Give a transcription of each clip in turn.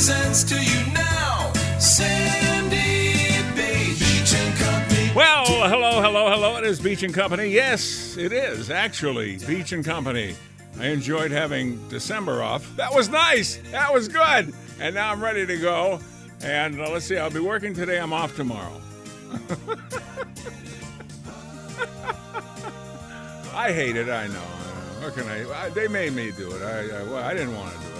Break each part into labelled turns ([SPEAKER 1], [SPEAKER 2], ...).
[SPEAKER 1] Presents to you now. Sandy Beach. Beach and Company.
[SPEAKER 2] Well, hello, hello, hello. It is Beach and Company. Yes, it is actually Beach and Company. I enjoyed having December off. That was nice. That was good. And now I'm ready to go. And uh, let's see, I'll be working today. I'm off tomorrow. I hate it. I know. I know. What can I, I? They made me do it. I, I, I didn't want to do it.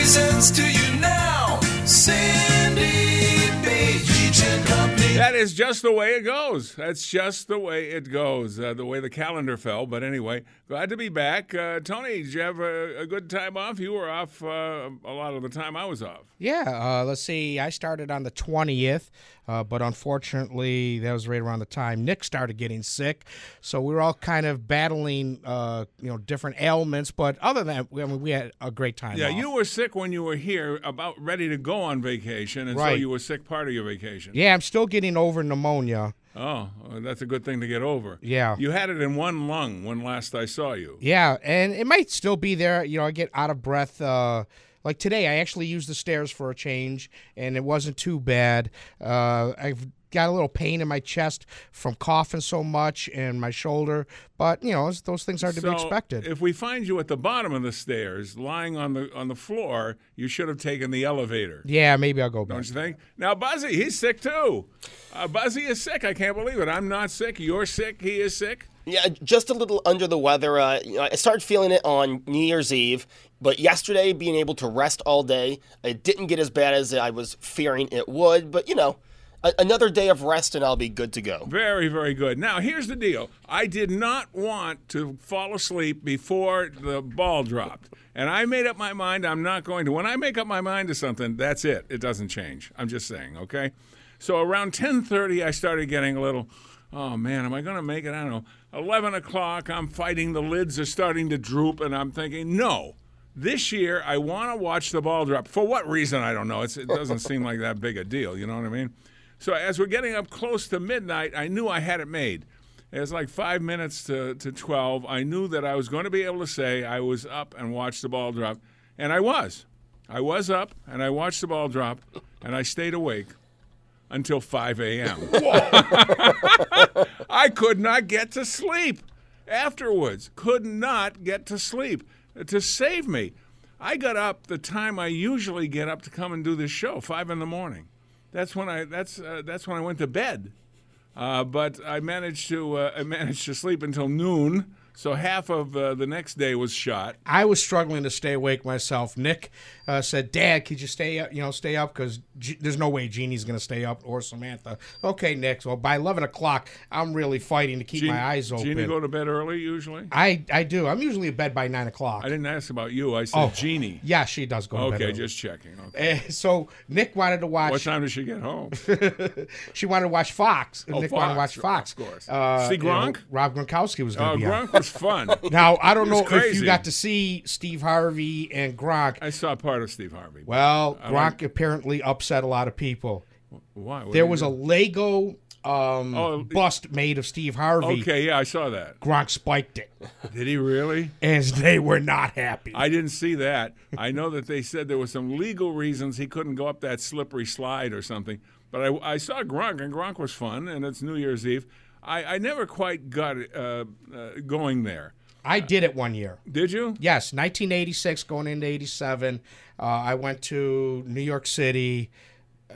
[SPEAKER 2] I-
[SPEAKER 1] News Talk 930 presents to you now. Sandy Beach. Beach and Company.
[SPEAKER 2] That is just the way it goes. That's just the way it goes, uh, the way the calendar fell. But anyway, glad to be back. Uh, Tony, did you have a, a good time off? You were off uh, a lot of the time I was off.
[SPEAKER 3] Yeah, uh, let's see. I started on the 20th, uh, but unfortunately, that was right around the time Nick started getting sick. So we were all kind of battling, uh, you know, different ailments. But other than that, I mean, we had a great time.
[SPEAKER 2] Yeah,
[SPEAKER 3] off.
[SPEAKER 2] you were sick when you were here, about ready to go on vacation, and so you were sick part of your vacation.
[SPEAKER 3] Yeah, I'm still getting over pneumonia.
[SPEAKER 2] Oh, that's a good thing to get over.
[SPEAKER 3] Yeah.
[SPEAKER 2] You had it in one lung when last I saw you.
[SPEAKER 3] Yeah, and it might still be there. You know, I get out of breath. Uh, like today, I actually used the stairs for a change, and it wasn't too bad. Uh, I've got a little pain in my chest from coughing so much and my shoulder, but you know, those- those things are to be expected.
[SPEAKER 2] If we find you at the bottom of the stairs, lying on the on the floor, you should have taken the elevator.
[SPEAKER 3] yeah, maybe I'll go back.
[SPEAKER 2] Don't you think? Now, Buzzy, he's sick too. Uh, Buzzy is sick. I can't believe it. I'm not sick. You're sick. He is sick.
[SPEAKER 4] Yeah, just a little under the weather. Uh, you know, I started feeling it on New Year's Eve, but yesterday, being able to rest all day, it didn't get as bad as I was fearing it would. But you know, a- another day of rest and I'll be good to go.
[SPEAKER 2] Very, very good. Now, here's the deal. I did not want to fall asleep before the ball dropped. And I made up my mind I'm not going to. When I make up my mind to something, that's it. It doesn't change. I'm just saying, okay? So around 10:30 I started getting a little Oh man, am I going to make it? I don't know. 11 o'clock, I'm fighting. The lids are starting to droop, and I'm thinking, no, this year I want to watch the ball drop. For what reason? I don't know. It's, it doesn't seem like that big a deal. You know what I mean? So as we're getting up close to midnight, I knew I had it made. It was like five minutes to, to 12. I knew that I was going to be able to say I was up and watched the ball drop. And I was. I was up and I watched the ball drop and I stayed awake until 5 a.m. I could not get to sleep afterwards. Could not get to sleep. To save me, I got up the time I usually get up to come and do this show, five in the morning. That's when I that's uh, that's when I went to bed. Uh, but I managed to uh, I managed to sleep until noon. So half of uh, the next day was shot.
[SPEAKER 3] I was struggling to stay awake myself. Nick uh, said, "Dad, could you stay up? You know, stay up because G- there's no way Jeannie's going to stay up or Samantha." Okay, Nick. Well, by eleven o'clock, I'm really fighting to keep
[SPEAKER 2] Jean-
[SPEAKER 3] my eyes open.
[SPEAKER 2] Jeannie go to bed early usually.
[SPEAKER 3] I I do. I'm usually in bed by nine o'clock.
[SPEAKER 2] I didn't ask about you. I said
[SPEAKER 3] Oh.
[SPEAKER 2] Jeannie.
[SPEAKER 3] Yeah, she does go to bed.
[SPEAKER 2] Okay, just checking. Okay.
[SPEAKER 3] Eh, so Nick wanted to watch.
[SPEAKER 2] What time does she get home?
[SPEAKER 3] She wanted to watch Fox.
[SPEAKER 2] Oh,
[SPEAKER 3] Nick wanted to watch Fox.
[SPEAKER 2] of course.
[SPEAKER 3] Uh,
[SPEAKER 2] See
[SPEAKER 3] you know,
[SPEAKER 2] Gronk?
[SPEAKER 3] Rob Gronkowski was going to be on.
[SPEAKER 2] Gronk was fun.
[SPEAKER 3] Now I don't know if you got to see Steve Harvey and Gronk.
[SPEAKER 2] I saw part of Steve Harvey.
[SPEAKER 3] Well, Gronk apparently upset a lot of people.
[SPEAKER 2] Why? What
[SPEAKER 3] There was a? Lego um,
[SPEAKER 2] Oh,
[SPEAKER 3] bust made of Steve Harvey.
[SPEAKER 2] Okay, yeah, I saw that.
[SPEAKER 3] Gronk spiked it,
[SPEAKER 2] Did he really?
[SPEAKER 3] and they were not happy.
[SPEAKER 2] I didn't see that. I know that they said there was some legal reasons he couldn't go up that slippery slide or something. But I, I saw Gronk, and Gronk was fun, and it's New Year's Eve. I, I never quite got it, uh, uh, going there.
[SPEAKER 3] I did it one year.
[SPEAKER 2] Did you?
[SPEAKER 3] Yes, 1986 going into 87. Uh, I went to New York City.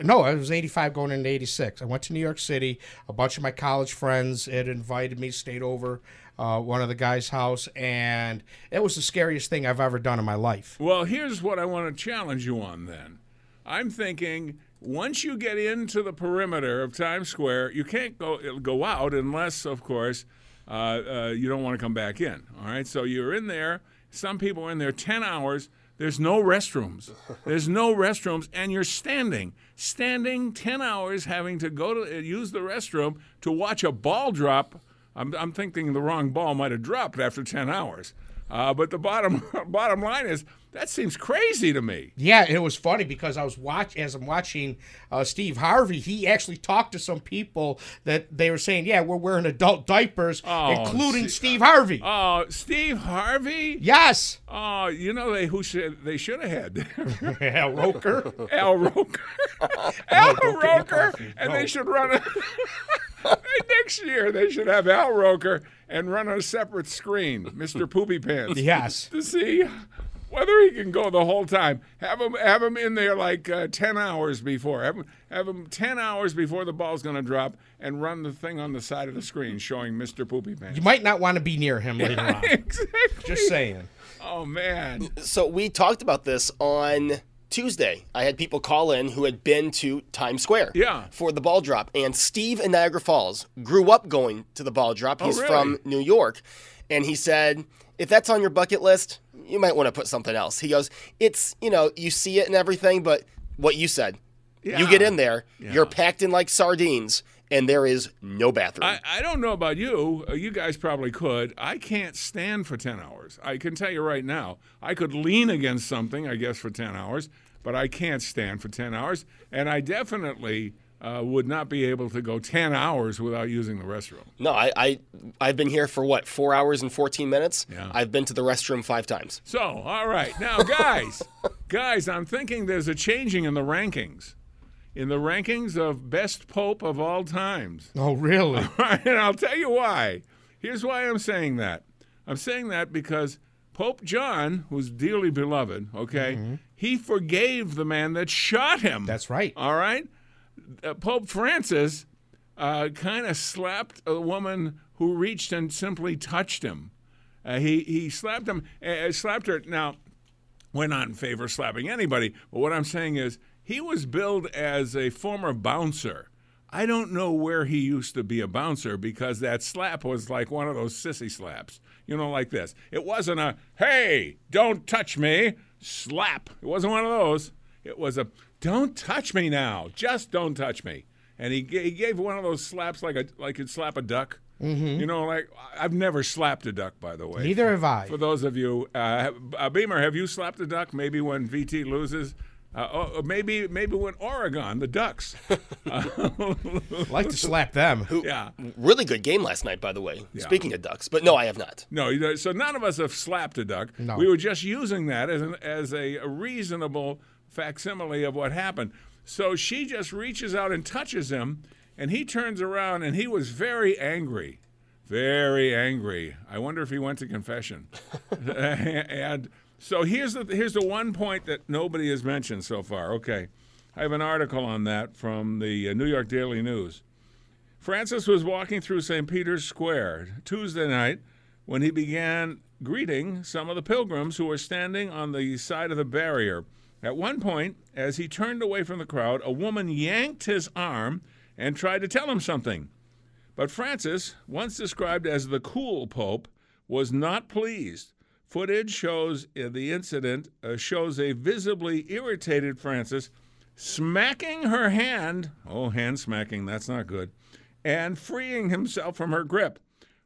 [SPEAKER 3] No, I was 85 going into 86. I went to New York City. A bunch of my college friends had invited me, stayed over uh, one of the guys' house, and it was the scariest thing I've ever done in my life.
[SPEAKER 2] Well, here's what I want to challenge you on then. I'm thinking once you get into the perimeter of Times Square, you can't go go out unless, of course, uh, uh, you don't want to come back in. All right, so you're in there. Some people are in there 10 hours. There's no restrooms. There's no restrooms, and you're standing, standing 10 hours, having to go to uh, use the restroom to watch a ball drop. I'm, I'm thinking the wrong ball might have dropped after 10 hours. Uh, but the bottom bottom line is that seems crazy to me.
[SPEAKER 3] Yeah, it was funny because I was watch as I'm watching uh, Steve Harvey. He actually talked to some people that they were saying, "Yeah, we're wearing adult diapers,
[SPEAKER 2] Oh,
[SPEAKER 3] including
[SPEAKER 2] see-
[SPEAKER 3] Steve Harvey."
[SPEAKER 2] Oh, Steve Harvey.
[SPEAKER 3] yes,
[SPEAKER 2] Oh, you know they who should they should have had
[SPEAKER 3] yeah, Roker.
[SPEAKER 2] Al Roker, Al
[SPEAKER 3] don't get me
[SPEAKER 2] Roker, and
[SPEAKER 3] No.
[SPEAKER 2] they should run a next year. They should have Al Roker and run a separate screen, Mister Poopy Pants.
[SPEAKER 3] Yes.
[SPEAKER 2] to see whether he can go the whole time. Have him have him in there like uh, ten hours before. Have him have him ten hours before the ball's going to drop, and run the thing on the side of the screen showing Mister Poopy Pants.
[SPEAKER 3] You might not want to be near him later on.
[SPEAKER 2] exactly.
[SPEAKER 3] Just saying.
[SPEAKER 2] Oh man.
[SPEAKER 4] So we talked about this on Tuesday. I had people call in who had been to Times Square
[SPEAKER 2] Yeah.
[SPEAKER 4] for the ball drop. And Steve in Niagara Falls grew up going to the ball drop. Oh, He's
[SPEAKER 2] Oh, really?
[SPEAKER 4] from New York. And he said, if that's on your bucket list, you might want to put something else. He goes, it's, you know, you see it and everything, but what you said, you get in there, you're packed in like sardines, and there is no bathroom.
[SPEAKER 2] I, I don't know about you. Uh, you guys probably could. I can't stand for 10 hours. I can tell you right now. I could lean against something, I guess, for 10 hours, but I can't stand for 10 hours. And I definitely uh, would not be able to go 10 hours without using the restroom.
[SPEAKER 4] no, I, I, I've been here for what, four hours and 14 minutes?
[SPEAKER 2] Yeah.
[SPEAKER 4] I've been to the restroom five times.
[SPEAKER 2] So, all right. Now, guys, guys, I'm thinking there's a changing in the rankings. In the rankings of best pope of all times.
[SPEAKER 3] Oh, really?
[SPEAKER 2] and I'll tell you why. Here's why I'm saying that. I'm saying that because Pope John, who's dearly beloved, okay, he forgave the man that shot him.
[SPEAKER 3] That's right.
[SPEAKER 2] All right? Uh, Pope Francis uh, kind of slapped a woman who reached and simply touched him. Uh, he, he slapped him, uh, slapped her. Now, we're not in favor of slapping anybody, but what I'm saying is he was billed as a former bouncer. I don't know where he used to be a bouncer because that slap was like one of those sissy slaps, you know, like this. It wasn't a, hey, don't touch me, slap. It wasn't one of those. It was a, don't touch me now, just don't touch me. And he, he gave one of those slaps like a like you'd slap a duck. Mm-hmm. You know, like I've never slapped a duck, by the way.
[SPEAKER 3] Neither have I.
[SPEAKER 2] For those of you, uh, uh, Beamer, have you slapped a duck? Maybe when VT loses, uh, or maybe maybe when Oregon, the Ducks.
[SPEAKER 3] I'd like to slap them.
[SPEAKER 2] yeah.
[SPEAKER 4] Really good game last night, by the way. Speaking of ducks, but no, I have not.
[SPEAKER 2] No, so none of us have slapped a duck.
[SPEAKER 3] No.
[SPEAKER 2] We were just using that as an, as a, a reasonable facsimile of what happened. So she just reaches out and touches him, and he turns around and he was very angry, very angry. I wonder if he went to confession. and so here's the here's the one point that nobody has mentioned so far. Okay, I have an article on that from the uh, New York Daily News. Francis was walking through St. Peter's Square Tuesday night when he began greeting some of the pilgrims who were standing on the side of the barrier. At one point, as he turned away from the crowd, a woman yanked his arm and tried to tell him something. But Francis, once described as the cool pope, was not pleased. Footage shows uh, the incident uh, shows a visibly irritated Francis smacking her hand. Oh, hand smacking, that's not good. And freeing himself from her grip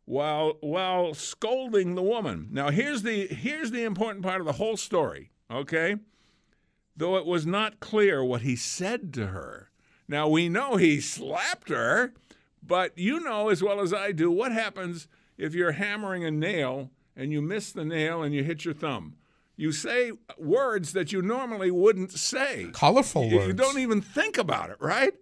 [SPEAKER 2] while while scolding the woman. Now here's the here's the important part of the whole story, okay? Though it was not clear what he said to her. Now we know he slapped her, but you know as well as I do what happens if you're hammering a nail and you miss the nail and you hit your thumb. You say words that you normally wouldn't say.
[SPEAKER 3] Colorful
[SPEAKER 2] You- You don't even think about it, right?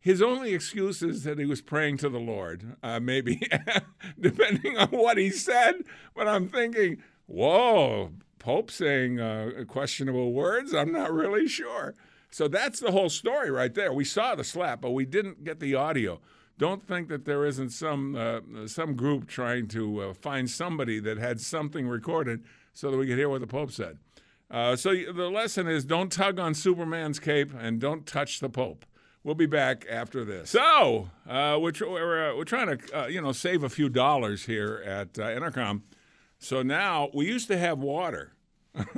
[SPEAKER 2] His only excuse is that he was praying to the Lord, uh, maybe, depending on what he said. But I'm thinking, whoa, Pope saying uh, questionable words? I'm not really sure. So that's the whole story right there. We saw the slap, but we didn't get the audio. Don't think that there isn't some uh, some group trying to uh, find somebody that had something recorded so that we could hear what the Pope said. Uh, so the lesson is don't tug on Superman's cape and don't touch the Pope. We'll be back after this. So uh, we're, we're, uh, we're trying to uh, you know save a few dollars here at Entercom. So now we used to have water.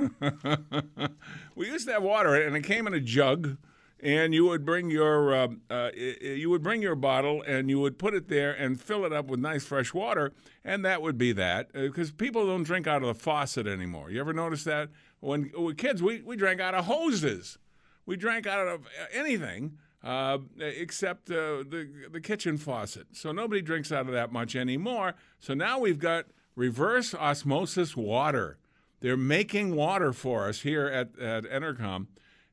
[SPEAKER 2] we used to have water, and it came in a jug. And you would bring your uh, uh, i- you would bring your bottle, and you would put it there and fill it up with nice fresh water, and that would be that. Because people don't drink out of the faucet anymore. You ever notice that? When kids, we, we drank out of hoses. We drank out of uh, anything uh, except uh, the the kitchen faucet. So nobody drinks out of that much anymore. So now we've got reverse osmosis water. They're making water for us here at at Entercom,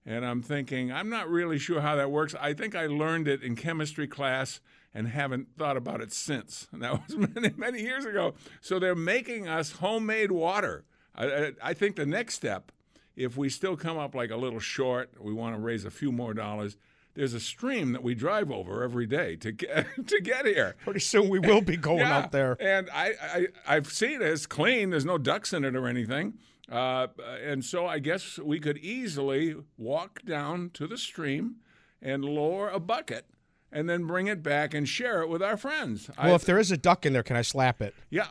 [SPEAKER 2] and I'm thinking I'm not really sure how that works. I think I learned it in chemistry class and haven't thought about it since. And that was many many years ago. So they're making us homemade water. I, I, I think the next step if we still come up like a little short, we want to raise a few more dollars. There's a stream that we drive over every day to get to get here.
[SPEAKER 3] Pretty soon we will be going
[SPEAKER 2] Yeah,
[SPEAKER 3] out there.
[SPEAKER 2] and I, I I've seen it. It's clean. There's no ducks in it or anything. Uh, and so I guess we could easily walk down to the stream and lower a bucket and then bring it back and share it with our friends.
[SPEAKER 3] Well,
[SPEAKER 2] I,
[SPEAKER 3] if there is a duck in there, can I slap it?
[SPEAKER 2] yeah,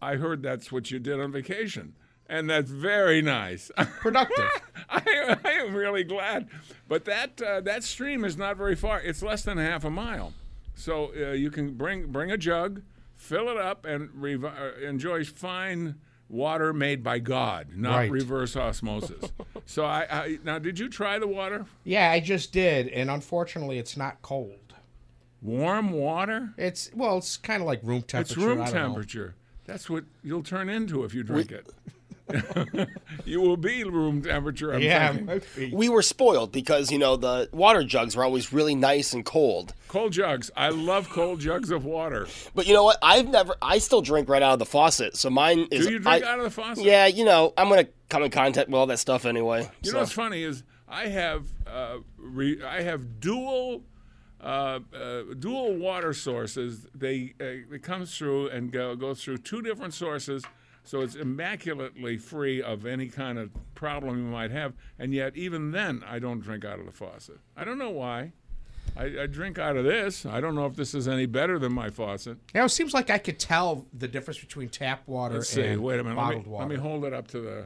[SPEAKER 2] I heard that's what you did on vacation, and that's very nice.
[SPEAKER 3] Productive.
[SPEAKER 2] I, I am really glad. But that uh, that stream is not very far. It's less than a half a mile. So uh, you can bring bring a jug, fill it up, and rev- uh, enjoy fine water made by God, not
[SPEAKER 3] Right.
[SPEAKER 2] reverse osmosis. so I, I now did you try the water?
[SPEAKER 3] yeah, I just did, and unfortunately, it's not cold.
[SPEAKER 2] Warm water?
[SPEAKER 3] It's well, it's kind of like room temperature.
[SPEAKER 2] It's room
[SPEAKER 3] I don't know.
[SPEAKER 2] temperature. That's what you'll turn into if you drink it. You will be room temperature. I'm
[SPEAKER 3] Yeah,
[SPEAKER 2] thinking.
[SPEAKER 3] might be.
[SPEAKER 4] We were spoiled because you know the water jugs were always really nice and cold.
[SPEAKER 2] Cold jugs. I love cold jugs of water.
[SPEAKER 4] But you know what? I've never. I still drink right out of the faucet. So mine is.
[SPEAKER 2] Do you drink
[SPEAKER 4] I-
[SPEAKER 2] out of the faucet?
[SPEAKER 4] Yeah, you know, I'm gonna come in contact with all that stuff anyway.
[SPEAKER 2] You
[SPEAKER 4] so.
[SPEAKER 2] know what's funny is I have uh, re- I have dual uh, uh, dual water sources. They uh, it comes through and go goes through two different sources, so it's immaculately free of any kind of problem you might have. And yet, even then, I don't drink out of the faucet. I don't know why. I, I drink out of this. I don't know if this is any better than my faucet.
[SPEAKER 3] Now it seems like I could tell the difference between tap water
[SPEAKER 2] Let's see.
[SPEAKER 3] and
[SPEAKER 2] Wait a minute. Let
[SPEAKER 3] bottled
[SPEAKER 2] me,
[SPEAKER 3] water.
[SPEAKER 2] let me hold it up to the.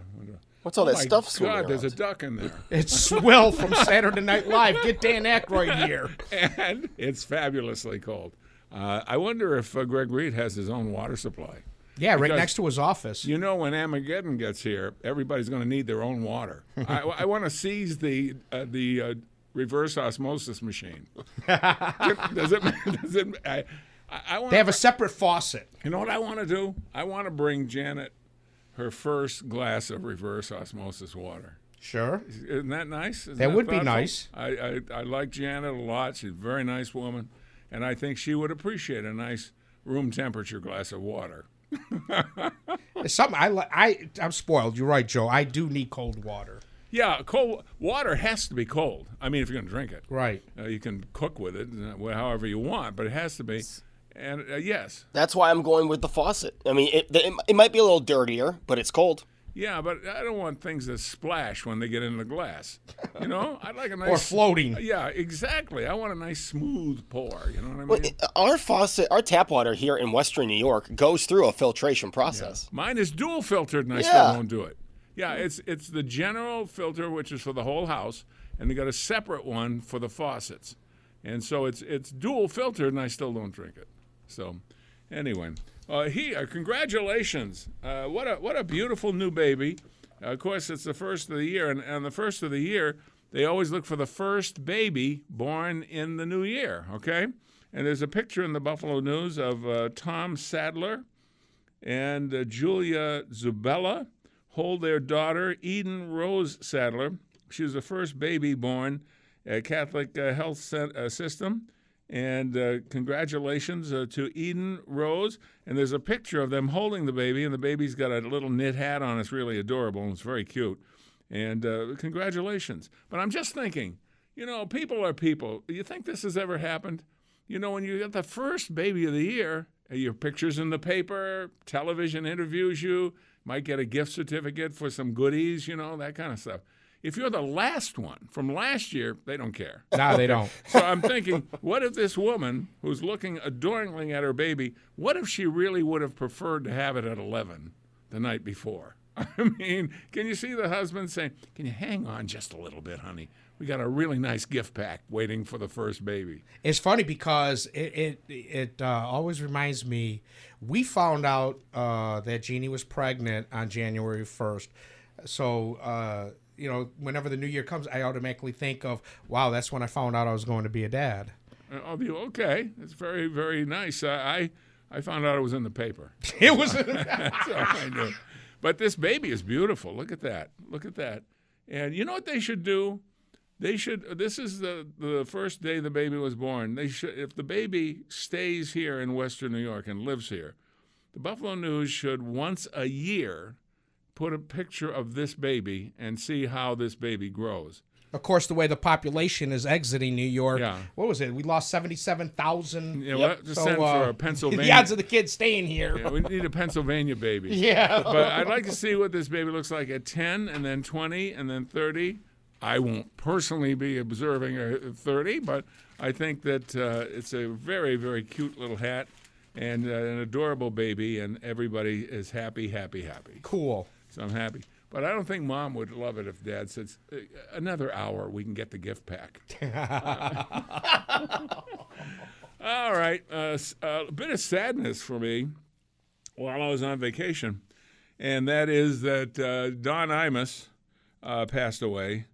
[SPEAKER 4] What's all
[SPEAKER 2] Oh
[SPEAKER 4] that stuff swimming
[SPEAKER 2] God, there's a duck in there.
[SPEAKER 3] It's Will from Saturday Night Live. Get Dan Aykroyd here.
[SPEAKER 2] and it's fabulously cold. Uh, I wonder if uh, Greg Reed has his own water supply.
[SPEAKER 3] Yeah, right
[SPEAKER 2] Because-
[SPEAKER 3] next to his office.
[SPEAKER 2] You know, when Armageddon gets here, everybody's going to need their own water. I, I want to seize the uh, the uh, reverse osmosis machine. does it? Does it? I, I, want.
[SPEAKER 3] They have a separate faucet.
[SPEAKER 2] You know what I want to do? I want to bring Janet her first glass of reverse osmosis water.
[SPEAKER 3] Sure.
[SPEAKER 2] Isn't that nice? Isn't
[SPEAKER 3] That would be nice.
[SPEAKER 2] I, I, I like Janet a lot. She's a very nice woman. And I think she would appreciate a nice room temperature glass of water.
[SPEAKER 3] It's something I li- I I'm spoiled. You're right, Joe. I do need cold water.
[SPEAKER 2] Yeah, cold water has to be cold. I mean, if you're going to drink it,
[SPEAKER 3] Right.
[SPEAKER 2] uh, you can cook with it uh, however you want, but it has to be. And uh, yes,
[SPEAKER 4] That's why I'm going with the faucet. I mean, it, it, it might be a little dirtier, but it's cold.
[SPEAKER 2] Yeah, but I don't want things that splash when they get in the glass. You know, I'd like a nice
[SPEAKER 3] Or floating.
[SPEAKER 2] Yeah, exactly. I want a nice smooth pour. You know what I mean?
[SPEAKER 4] Well, it- our faucet, our tap water here in Western New York goes through a filtration process.
[SPEAKER 2] Mine is dual filtered, and I
[SPEAKER 4] Yeah.
[SPEAKER 2] still won't do it. Yeah, it's it's the general filter, which is for the whole house, and they got a separate one for the faucets, and so it's it's dual filtered, and I still don't drink it. So, anyway, uh, he uh, congratulations! Uh, what a what a beautiful new baby. of course, it's the first of the year, and on the first of the year, they always look for the first baby born in the new year. Okay, and there's a picture in the Buffalo News of uh, Tom Sadler and uh, Julia Zubella hold their daughter, Eden Rose Sadler. She was the first baby born at Catholic uh, Health System. And uh, congratulations uh, to Eden Rose. And there's a picture of them holding the baby, and the baby's got a little knit hat on. It's really adorable, and it's very cute. And uh, congratulations. But I'm just thinking, you know, people are people. You think this has ever happened? You know, when you get the first baby of the year, your pictures in the paper, television interviews you, might get a gift certificate for some goodies, you know, that kind of stuff. If you're the last one from last year, they don't care.
[SPEAKER 3] No, they don't.
[SPEAKER 2] So I'm thinking, what if this woman who's looking adoringly at her baby, what if she really would have preferred to have it at 11 the night before? I mean, can you see the husband saying, Can you hang on just a little bit, honey? We got a really nice gift pack waiting for the first baby.
[SPEAKER 3] It's funny because it it, it uh, always reminds me. We found out uh, that Jeannie was pregnant on January first, so uh, you know whenever the new year comes, I automatically think of, "Wow, that's when I found out I was going to be a dad."
[SPEAKER 2] I'll be okay. It's very, very nice. I, I, I found out it was in the paper.
[SPEAKER 3] It was.
[SPEAKER 2] That's all I knew. But this baby is beautiful. Look at that. Look at that. And you know what they should do? They should. This is the the first day the baby was born. They should. If the baby stays here in Western New York and lives here, the Buffalo News should once a year put a picture of this baby and see how this baby grows.
[SPEAKER 3] of course, the way the population is exiting New York.
[SPEAKER 2] Yeah.
[SPEAKER 3] What was it? We lost seventy-seven thousand.
[SPEAKER 2] Yeah, know, what? just send for a Pennsylvania.
[SPEAKER 3] The odds of the kids staying here.
[SPEAKER 2] Yeah, we need a Pennsylvania baby.
[SPEAKER 3] Yeah.
[SPEAKER 2] But I'd like to see what this baby looks like at 10 and then 20 and then 30. I won't personally be observing her 30, but I think that uh, it's a very, very cute little hat and uh, an adorable baby, and everybody is happy, happy, happy.
[SPEAKER 3] Cool.
[SPEAKER 2] So I'm happy. But I don't think mom would love it if dad says, "Uh, another hour, we can get the gift pack. All right. Uh, uh, a bit of sadness for me while I was on vacation, and that is that uh, Don Imus uh, passed away.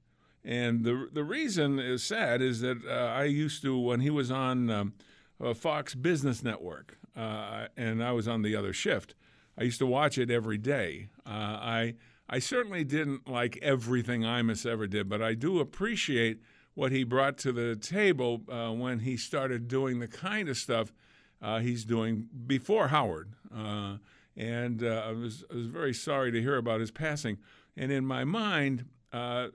[SPEAKER 2] And the the reason is sad is that uh, I used to when he was on um, uh, Fox Business Network, uh, and I was on the other shift. I used to watch it every day. Uh, I I certainly didn't like everything Imus ever did, but I do appreciate what he brought to the table uh, when he started doing the kind of stuff uh, he's doing before Howard. Uh, and uh, I, was, I was very sorry to hear about his passing. And in my mind, uh,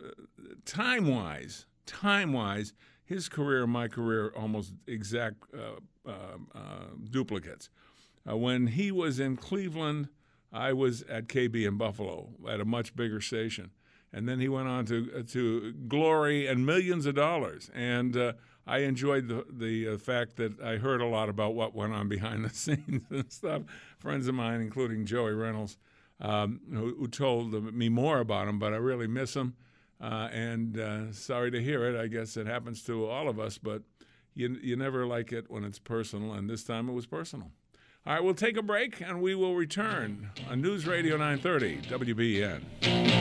[SPEAKER 2] time wise, time wise, his career and my career are almost exact uh, duplicates. When he was in Cleveland, I was at KB in Buffalo at a much bigger station, and then he went on to uh, to glory and millions of dollars. And uh, I enjoyed the the uh, fact that I heard a lot about what went on behind the scenes and stuff. Friends of mine, including Joey Reynolds, um, who, who told me more about him, but I really miss him. Uh, and uh, sorry to hear it. I guess it happens to all of us, but you you never like it when it's personal, and this time it was personal. All right, we'll take a break and we will return on News Radio 930 WBEN.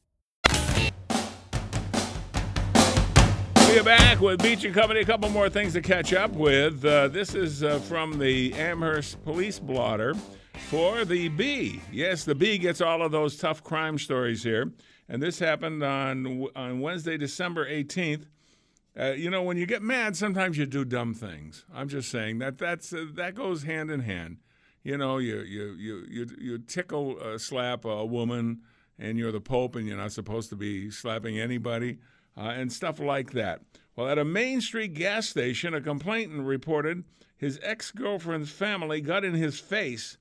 [SPEAKER 2] We are back with Beach and Company. A couple more things to catch up with. Uh, this is uh, from the Amherst Police Blotter for the Bee. Yes, the Bee gets all of those tough crime stories here. And this happened on on Wednesday, December 18th. Uh, you know, when you get mad, sometimes you do dumb things. I'm just saying that that's uh, that goes hand in hand. You know, you you you you, you tickle slap a woman, and you're the Pope, and you're not supposed to be slapping anybody, uh, and stuff like that. Well, at a Main Street gas station, a complainant reported his ex girlfriend's family got in his face,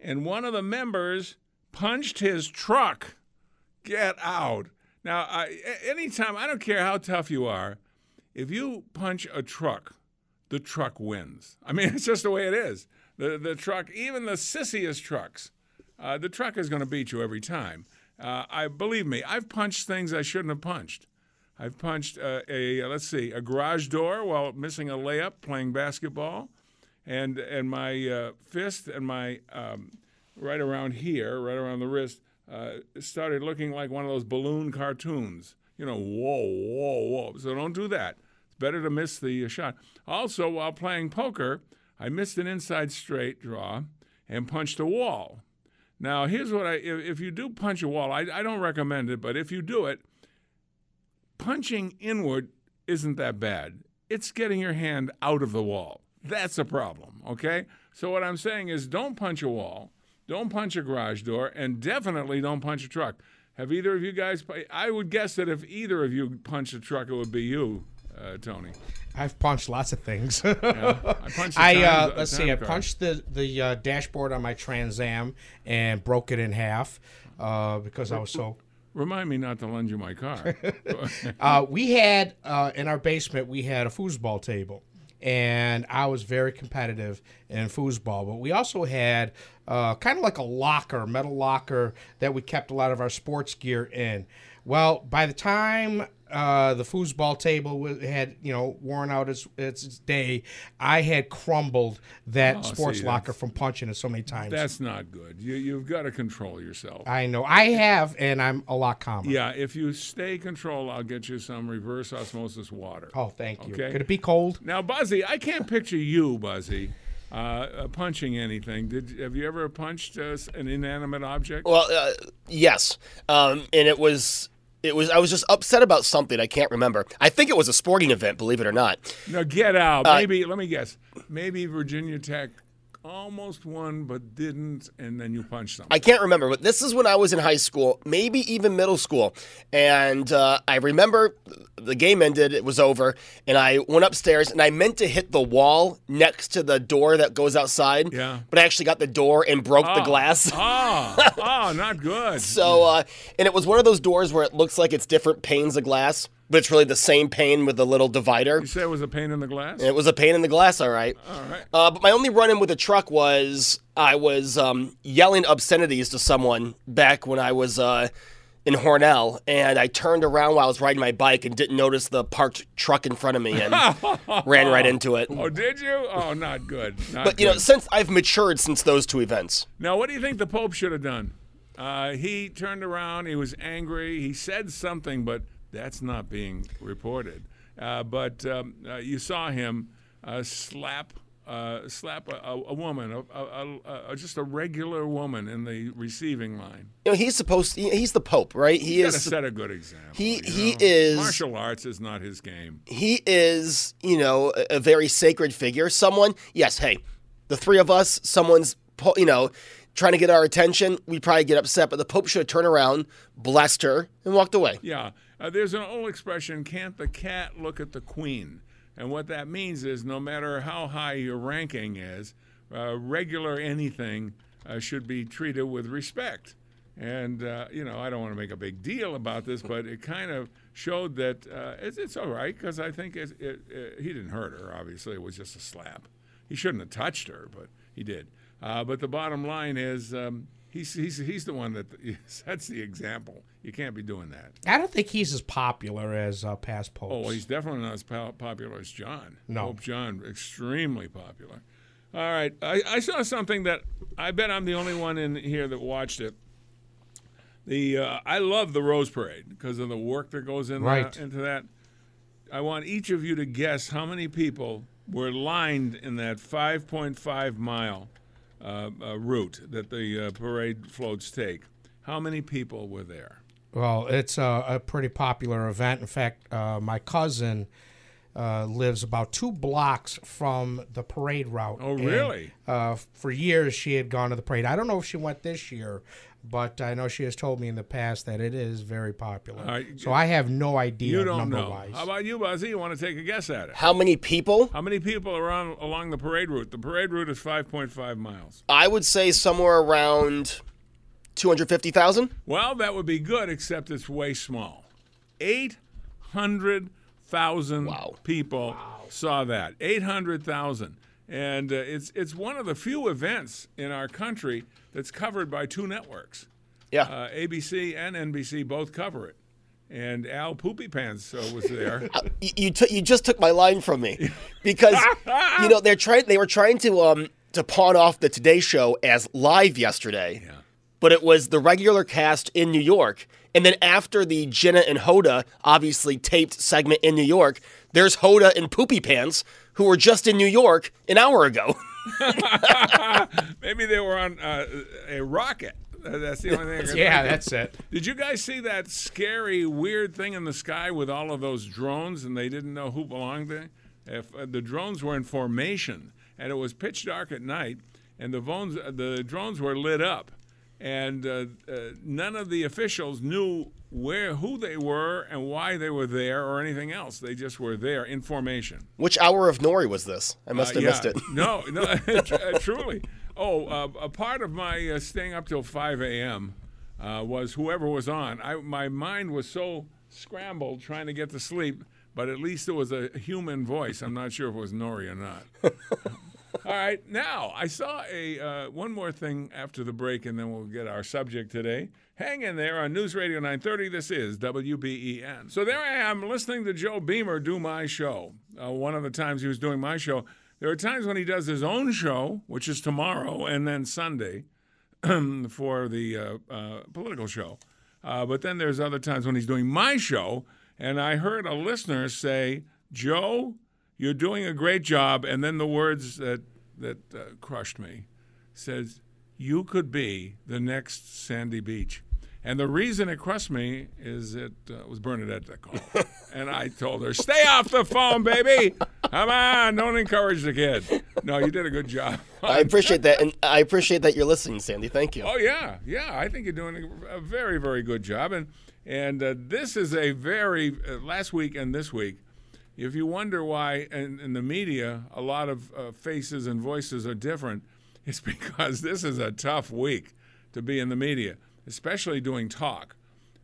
[SPEAKER 2] and one of the members punched his truck. Get out. Now, I, anytime, I don't care how tough you are, if you punch a truck, the truck wins. I mean, it's just the way it is. The, the truck, even the sissiest trucks, uh, the truck is going to beat you every time. Uh, I believe me. I've punched things I shouldn't have punched. I've punched uh, a let's see a garage door while missing a layup playing basketball, and and my uh, fist and my um, right around here, right around the wrist, uh, started looking like one of those balloon cartoons. You know, whoa, whoa, whoa. So don't do that. It's better to miss the uh, shot. Also, while playing poker, I missed an inside straight draw and punched a wall. Now, here's what I if, if you do punch a wall, I, I don't recommend it, but if you do it, punching inward isn't that bad. It's getting your hand out of the wall. That's a problem, okay? So what I'm saying is don't punch a wall, don't punch a garage door, and definitely don't punch a truck. Have either of you guys I would guess that if either of you punched a truck it would be you, uh, Tony.
[SPEAKER 3] I've punched lots of things.
[SPEAKER 2] Yeah, I punched
[SPEAKER 3] I uh, let's see. I punched the the uh, dashboard on my Trans Am and broke it in half uh, because I was so.
[SPEAKER 2] Remind me not to lend you my car.
[SPEAKER 3] Uh, we had uh, in our basement we had a foosball table, and I was very competitive in foosball. But we also had uh, kind of like a locker, metal locker that we kept a lot of our sports gear in. Well, by the time uh, the foosball table had you know worn out its, its day, I had crumbled that
[SPEAKER 2] Oh,
[SPEAKER 3] sports
[SPEAKER 2] see,
[SPEAKER 3] locker from punching it so many times.
[SPEAKER 2] That's not good. You, you've got to control yourself.
[SPEAKER 3] I know I have, and I'm a lot calmer.
[SPEAKER 2] Yeah, if you stay control, I'll get you some reverse osmosis water.
[SPEAKER 3] Oh, thank you.
[SPEAKER 2] Okay.
[SPEAKER 3] Could it be cold?
[SPEAKER 2] Now, Buzzy, I can't picture you, Buzzy, uh, uh, punching anything. Did have you ever punched uh, an inanimate object?
[SPEAKER 4] Well, uh, yes, um, and it was it was I was just upset about something I can't remember. I think it was a sporting event, believe it or not.
[SPEAKER 2] No, get out.
[SPEAKER 4] Uh,
[SPEAKER 2] Maybe let me guess. Maybe Virginia Tech almost won but didn't, and then you punched them.
[SPEAKER 4] I can't remember, but this is when I was in high school, maybe even middle school. And uh, I remember the game ended, it was over, and I went upstairs and I meant to hit the wall next to the door that goes outside.
[SPEAKER 2] Yeah.
[SPEAKER 4] But I actually got the door and broke the glass.
[SPEAKER 2] oh, oh, not good.
[SPEAKER 4] So, uh, and it was one of those doors where it looks like it's different panes of glass, but it's really the same pane with a little divider.
[SPEAKER 2] you say it was a pain in the glass?
[SPEAKER 4] It was a pain in the glass, all right.
[SPEAKER 2] All right.
[SPEAKER 4] Uh, but my only run in with a truck was I was um, yelling obscenities to someone back when I was uh, in Hornell, and I turned around while I was riding my bike and didn't notice the parked truck in front of me and ran right into it.
[SPEAKER 2] Oh, did you? Oh, not good. Not
[SPEAKER 4] But you know, since I've matured since those two events,
[SPEAKER 2] Now, what do you think the Pope should have done? Uh, he turned around. He was angry. He said something, but that's not being reported. Uh, but um, uh, you saw him uh, slap. Uh, slap a, a, woman, a, a, just a regular woman in the receiving line.
[SPEAKER 4] you know, he's supposed. he- he's the Pope, right? He
[SPEAKER 2] He's got to
[SPEAKER 4] is.
[SPEAKER 2] set a good example.
[SPEAKER 4] he- he
[SPEAKER 2] know?
[SPEAKER 4] is-
[SPEAKER 2] Martial arts is not his game.
[SPEAKER 4] he is, you know, a, a very sacred figure. Someone, yes, hey, the three of us, someone's, you know, trying to get our attention. We'd probably get upset, but the Pope should have turned around, blessed her, and walked away.
[SPEAKER 2] Yeah, uh, there's an old expression: "Can't the cat look at the queen?" And what that means is, no matter how high your ranking is, uh, regular anything uh, should be treated with respect. And uh, you know, I don't want to make a big deal about this, but it kind of showed that uh, it's, it's all right because I think it, it, it, he didn't hurt her. Obviously, it was just a slap. He shouldn't have touched her, but he did. Uh, but the bottom line is, um, he's, he's he's the one that sets the example. You can't be doing that.
[SPEAKER 3] I don't think he's as popular as uh, past popes.
[SPEAKER 2] Oh, well, he's definitely not as po- popular as John.
[SPEAKER 3] No.
[SPEAKER 2] Pope John, extremely popular. All right. I, I saw something that I bet I'm the only one in here that watched it. The uh, I love the Rose Parade because of the work that goes in
[SPEAKER 3] Right.
[SPEAKER 2] into that. I want each of you to guess how many people were lined in that 5.5 mile route that the uh, parade floats take. How many people were there?
[SPEAKER 3] Well, it's a, a pretty popular event. In fact, uh, my cousin uh, lives about two blocks from the parade route.
[SPEAKER 2] Oh,
[SPEAKER 3] And,
[SPEAKER 2] really?
[SPEAKER 3] uh, for years, she had gone to the parade. I don't know if she went this year, but I know she has told me in the past that it is very popular.
[SPEAKER 2] All right.
[SPEAKER 3] So I have no idea
[SPEAKER 2] You don't
[SPEAKER 3] number
[SPEAKER 2] know.
[SPEAKER 3] wise.
[SPEAKER 2] How about you, Buzzy? You want to take a guess at it?
[SPEAKER 4] How many people?
[SPEAKER 2] How many people are on along the parade route? The parade route is 5.5 miles.
[SPEAKER 4] I would say somewhere around 250,000.
[SPEAKER 2] Well, that would be good, except it's way small. 800,000
[SPEAKER 4] Wow.
[SPEAKER 2] people saw that. 800,000. And uh, it's, it's one of the few events in our country that's covered by two networks.
[SPEAKER 4] Yeah.
[SPEAKER 2] Uh, ABC and NBC both cover it. And Al Poopy Pants uh, was there.
[SPEAKER 4] you you, took you just took my line from me because you know they're trying they were trying to um to pawn off the Today Show as live yesterday, yeah. but it was the regular cast in New York, and then after the Jenna and Hoda obviously taped segment in New York, there's Hoda and Poopy Pants who were just in New York an hour ago.
[SPEAKER 2] Maybe they were on uh, a rocket. Uh, That's the only thing. I
[SPEAKER 3] yeah, that's it.
[SPEAKER 2] Did you guys see that scary, weird thing in the sky with all of those drones, and they didn't know who belonged there? If uh, the drones were in formation, and it was pitch dark at night, and the drones, the drones were lit up, and uh, uh, none of the officials knew where, who they were, and why they were there, or anything else. They just were there in formation.
[SPEAKER 4] Which hour of Noory was this? I must
[SPEAKER 2] Uh,
[SPEAKER 4] have
[SPEAKER 2] yeah.
[SPEAKER 4] missed it.
[SPEAKER 2] No, no, uh, truly. Oh, uh, a part of my uh, staying up till 5 a.m. Uh, was whoever was on. I, my mind was so scrambled trying to get to sleep, but at least it was a human voice. I'm not sure if it was Noory or not. All right, now I saw a uh, one more thing after the break, and then we'll get our subject today. Hang in there on News Radio 930. This is WBEN. So there I am listening to Joe Beamer do my show. Uh, one of the times he was doing my show. There are times when he does his own show, which is tomorrow, and then Sunday for the uh, uh, political show. Uh, but then there's other times when he's doing my show, and I heard a listener say, "Joe, you're doing a great job," and then the words that that uh, crushed me says, "You could be the next Sandy Beach." And the reason it crushed me is it uh, was Bernadette that called, and I told her, "Stay off the phone, baby. Come on, don't encourage the kid." No, you did a good job.
[SPEAKER 4] I appreciate that, and I appreciate that you're listening, Sandy. Thank you.
[SPEAKER 2] Oh yeah, yeah. I think you're doing a, very, very good job, and and uh, this is a very uh, last week and this week. If you wonder why in, in the media a lot of uh, faces and voices are different, it's because this is a tough week to be in the media, especially doing talk,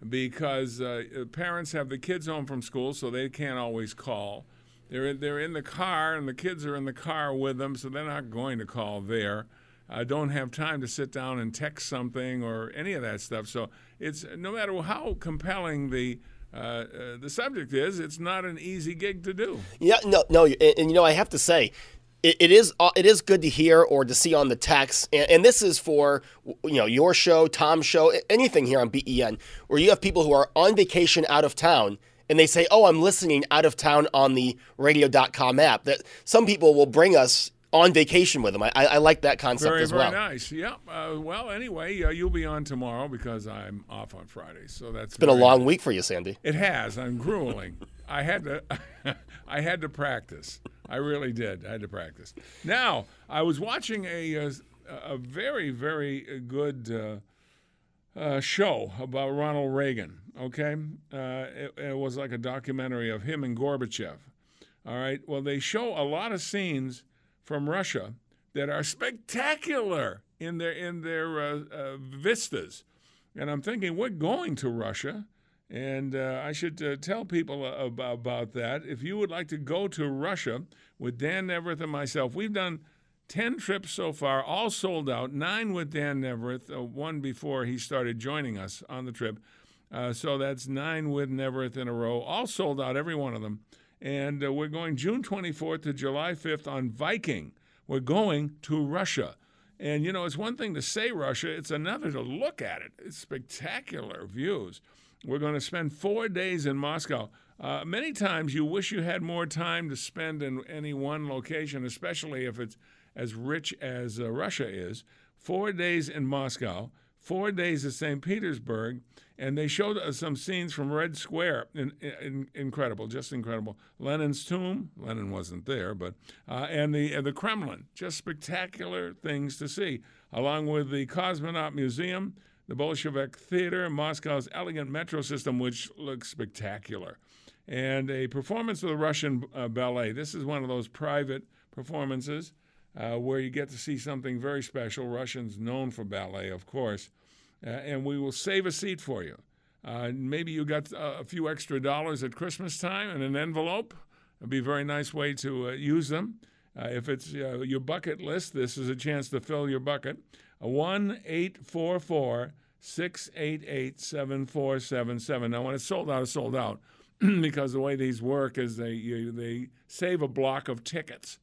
[SPEAKER 2] because uh, parents have the kids home from school, so they can't always call. They're they're in the car, and the kids are in the car with them, so they're not going to call there. Uh, don't have time to sit down and text something or any of that stuff. So it's no matter how compelling the uh, uh, the subject is, it's not an easy gig to do.
[SPEAKER 4] Yeah, no, no, and, and you know, I have to say, it, it is uh, it is good to hear or to see on the text, and, and this is for you know your show, Tom's show, anything here on BEN, where you have people who are on vacation out of town. And they say, "Oh, I'm listening out of town on the radio.com app." That some people will bring us on vacation with them. I, I, I like that concept
[SPEAKER 2] Very,
[SPEAKER 4] as
[SPEAKER 2] very
[SPEAKER 4] well.
[SPEAKER 2] nice. Yeah. Uh, well, anyway, uh, you'll be on tomorrow because I'm off on Friday. So that's
[SPEAKER 4] It's been a
[SPEAKER 2] very
[SPEAKER 4] long week for you, Sandy.
[SPEAKER 2] It has. I'm grueling. I had to. I had to practice. I really did. I had to practice. Now I was watching a a, a very very good uh, uh, show about Ronald Reagan. Okay, uh, it, it was like a documentary of him and Gorbachev. All right. Well, they show a lot of scenes from Russia that are spectacular in their in their uh, uh, vistas, and I'm thinking we're going to Russia. And uh, I should uh, tell people about, about that. If you would like to go to Russia with Dan Neaverth and myself, we've done 10 trips so far, all sold out, nine with Dan Neaverth, uh, one before he started joining us on the trip. Uh, so that's nine with Neaverth in a row, all sold out, every one of them. And uh, we're going June 24th to July 5th on Viking. We're going to Russia. And, you know, it's one thing to say Russia, it's another to look at it. It's spectacular views. We're going to spend four days in Moscow. Uh, many times you wish you had more time to spend in any one location, especially if it's as rich as uh, Russia is. Four days in Moscow, four days at St. Petersburg, and they showed us some scenes from Red Square. In, in, incredible, just incredible. Lenin's tomb, Lenin wasn't there, but uh, and the and the Kremlin, just spectacular things to see, along with the Cosmonaut Museum, the Bolshevik Theater, Moscow's elegant metro system, which looks spectacular, and a performance of the Russian uh, ballet. This is one of those private performances. Uh, where you get to see something very special. Russians known for ballet, of course uh, and we will save a seat for you. Uh, maybe you got uh, a few extra dollars at Christmas time in an envelope. It'd be a very nice way to uh, use them. Uh, if it's uh, your bucket list, this is a chance to fill your bucket. 1 844 688 7477. Now, when it's sold out, it's sold out because the way these work is they, you, they save a block of tickets.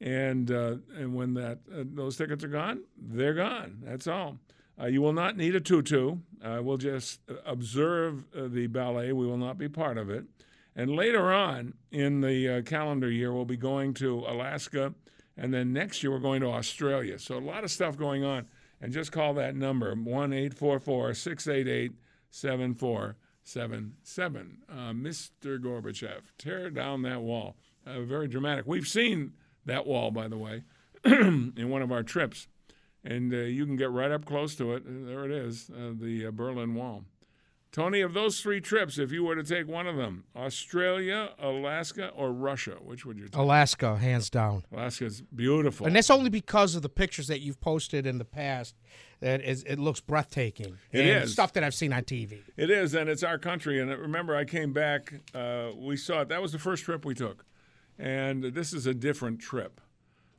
[SPEAKER 2] And, and when that, those tickets are gone, they're gone. That's all. Uh, you will not need a tutu. Uh, we'll just observe uh, the ballet. We will not be part of it. And later on in the uh, calendar year, we'll be going to Alaska. And then next year, we're going to Australia. So a lot of stuff going on. And just call that number 1 844 688 7477. Mr. Gorbachev, tear down that wall. Uh, very dramatic. We've seen that wall, by the way, in one of our trips and uh, you can get right up close to it. There it is, uh, the uh, Berlin Wall. Tony, of those three trips, if you were to take one of them, Australia, Alaska, or Russia, which would you take?
[SPEAKER 3] Alaska, hands down.
[SPEAKER 2] Alaska's beautiful.
[SPEAKER 3] And that's only because of the pictures that you've posted in the past. That is, it looks breathtaking.
[SPEAKER 2] It
[SPEAKER 3] and
[SPEAKER 2] is.
[SPEAKER 3] stuff that I've seen on TV.
[SPEAKER 2] It is, and it's our country. And remember, I came back. Uh, we saw it. That was the first trip we took, and this is a different trip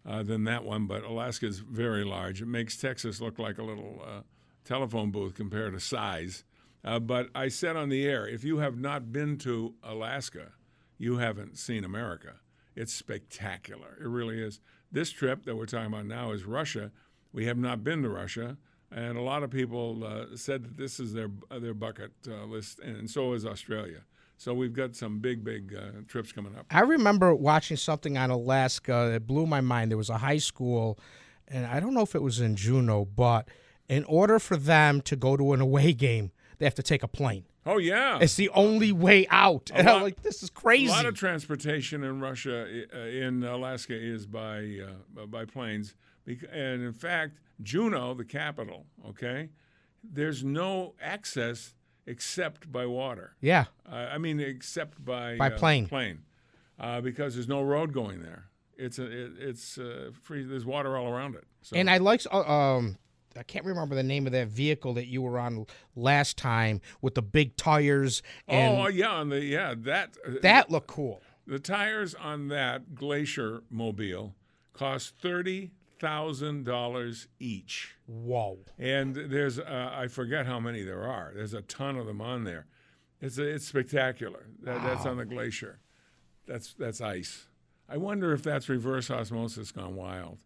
[SPEAKER 2] uh, than that one. But Alaska is very large. It makes Texas look like a little uh, telephone booth compared to size. Uh, but I said on the air, if you have not been to Alaska, you haven't seen America. It's spectacular. It really is. This trip that we're talking about now is Russia. We have not been to Russia, and a lot of people uh, said that this is their their bucket uh, list, and so is Australia. So we've got some big, big uh, trips coming up.
[SPEAKER 3] I remember watching something on Alaska that blew my mind. There was a high school, and I don't know if it was in Juneau, but in order for them to go to an away game, they have to take a plane.
[SPEAKER 2] Oh yeah,
[SPEAKER 3] It's the only way out. And I'm like, this is crazy.
[SPEAKER 2] A lot of transportation in Russia, uh, in Alaska, is by uh, by planes. And in fact, Juneau, the capital, okay, there's no access except by water.
[SPEAKER 3] yeah.
[SPEAKER 2] Uh, I mean, except by
[SPEAKER 3] By
[SPEAKER 2] uh,
[SPEAKER 3] plane.
[SPEAKER 2] plane, uh, because there's no road going there. It's a it, it's uh, free. There's water all around it. So.
[SPEAKER 3] And I like, um, I can't remember the name of that vehicle that you were on last time with the big tires. And
[SPEAKER 2] oh yeah, on the yeah that
[SPEAKER 3] that looked cool.
[SPEAKER 2] The tires on that Glacier mobile cost thirty thousand dollars each,
[SPEAKER 3] Whoa.
[SPEAKER 2] and there's uh, I forget how many there are. There's a ton of them on there. It's it's spectacular. That, That's on the Glacier. That's that's ice. I wonder if that's reverse osmosis gone wild.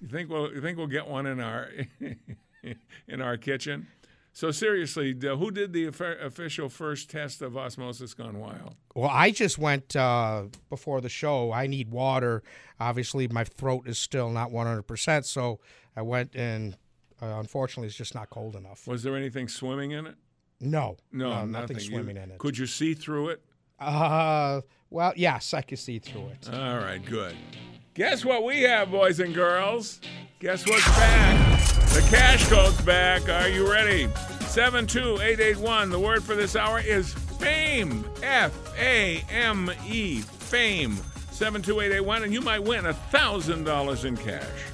[SPEAKER 2] You think we'll you think we'll get one in our in our kitchen? So seriously, who did the official first test of osmosis gone wild?
[SPEAKER 3] Well, I just went uh, before the show. I need water. Obviously, my throat is still not 100%. So I went and uh, unfortunately, it's just not cold enough.
[SPEAKER 2] Was there anything swimming in it?
[SPEAKER 3] No.
[SPEAKER 2] No,
[SPEAKER 3] nothing
[SPEAKER 2] nothing. You-
[SPEAKER 3] swimming in it.
[SPEAKER 2] Could you see through it?
[SPEAKER 3] Uh, well, yes, I could see through it.
[SPEAKER 2] All right, good. Guess what we have, boys and girls? Guess what's back? The cash code's back. Are you ready? 72881. The word for this hour is fame. F A M E. Fame. 72881, and you might win $1,000 in cash.